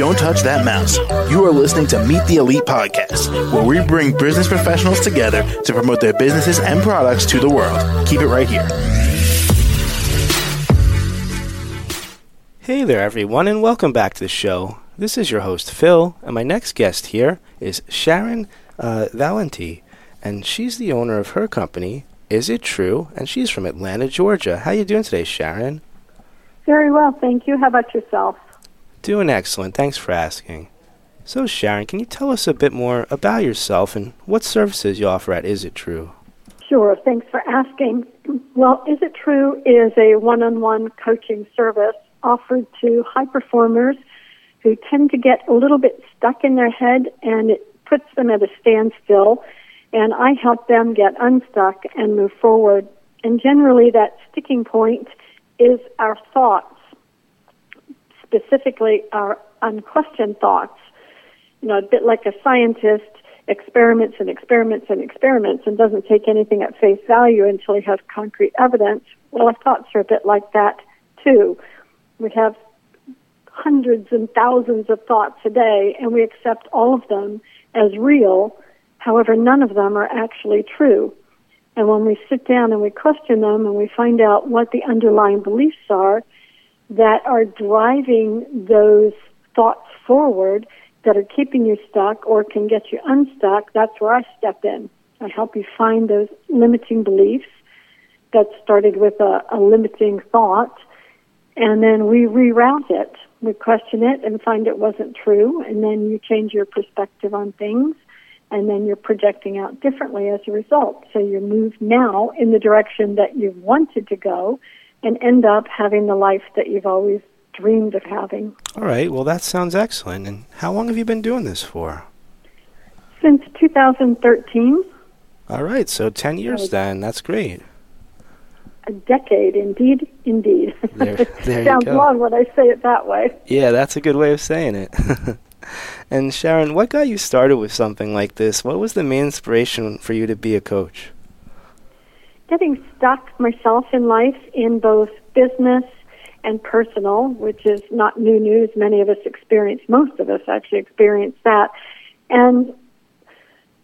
Don't touch that mouse. You are listening to Meet the Elite Podcast, where we bring business professionals together to promote their businesses and products to the world. Keep it right here. Hey there, everyone, and welcome back to the show. This is your host, Phil, and my next guest here is Sharon uh, Valenti, and she's the owner of her company, Is It True? And she's from Atlanta, Georgia. How are you doing today, Sharon? Very well, thank you. How about yourself? Doing excellent. Thanks for asking. So, Sharon, can you tell us a bit more about yourself and what services you offer at Is It True? Sure, thanks for asking. Well, Is It True is a one on one coaching service offered to high performers who tend to get a little bit stuck in their head and it puts them at a standstill. And I help them get unstuck and move forward. And generally, that sticking point is our thoughts specifically our unquestioned thoughts. You know, a bit like a scientist experiments and experiments and experiments and doesn't take anything at face value until he has concrete evidence. Well, our thoughts are a bit like that too. We have hundreds and thousands of thoughts a day and we accept all of them as real. However, none of them are actually true. And when we sit down and we question them and we find out what the underlying beliefs are, that are driving those thoughts forward that are keeping you stuck or can get you unstuck, that's where I step in. I help you find those limiting beliefs that started with a, a limiting thought, and then we reroute it. We question it and find it wasn't true, and then you change your perspective on things, and then you're projecting out differently as a result. So you move now in the direction that you wanted to go, and end up having the life that you've always dreamed of having. All right, well, that sounds excellent. And how long have you been doing this for? Since 2013. All right, so 10 years then. That's great. A decade, indeed, indeed. There, there Sounds you go. long when I say it that way. Yeah, that's a good way of saying it. and Sharon, what got you started with something like this? What was the main inspiration for you to be a coach? Getting stuck myself in life in both business and personal, which is not new news. Many of us experience, most of us actually experience that. And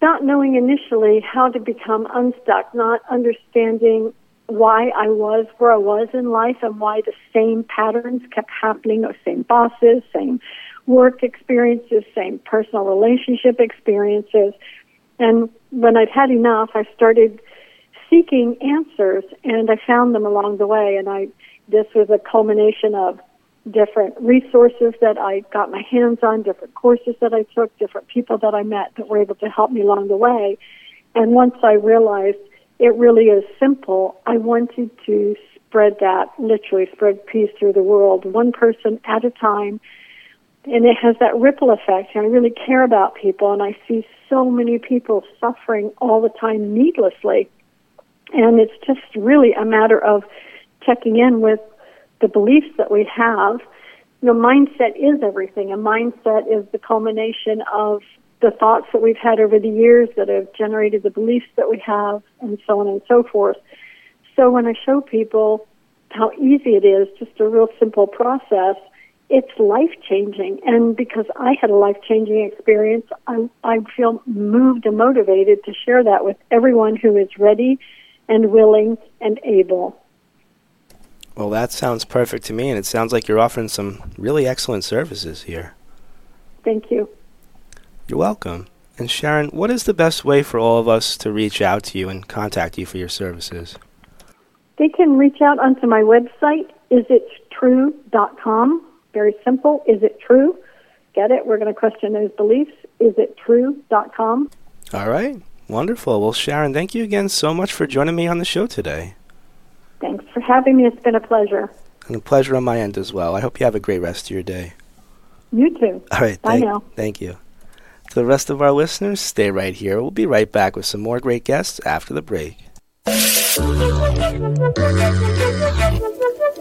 not knowing initially how to become unstuck, not understanding why I was where I was in life and why the same patterns kept happening, the same bosses, same work experiences, same personal relationship experiences. And when I'd had enough, I started seeking answers, and I found them along the way. And I, this was a culmination of different resources that I got my hands on, different courses that I took, different people that I met that were able to help me along the way. And once I realized it really is simple, I wanted to spread that, literally spread peace through the world, one person at a time. And it has that ripple effect. And I really care about people, and I see so many people suffering all the time needlessly. And it's just really a matter of checking in with the beliefs that we have. Know, mindset is everything. A mindset is the culmination of the thoughts that we've had over the years that have generated the beliefs that we have, and so on and so forth. So when I show people how easy it is, just a real simple process, it's life changing. And because I had a life changing experience, I, I feel moved and motivated to share that with everyone who is ready and willing and able. Well, that sounds perfect to me, and it sounds like you're offering some really excellent services here. Thank you. You're welcome. And Sharon, what is the best way for all of us to reach out to you and contact you for your services? They can reach out onto my website, isittrue.com. Very simple. Is it true? Get it? We're going to question those beliefs. Isittrue.com. All right. Wonderful. Well, Sharon, thank you again so much for joining me on the show today. Thanks for having me. It's been a pleasure. And a pleasure on my end as well. I hope you have a great rest of your day. You too. All right. Bye thank, now. Thank you. To the rest of our listeners, stay right here. We'll be right back with some more great guests after the break.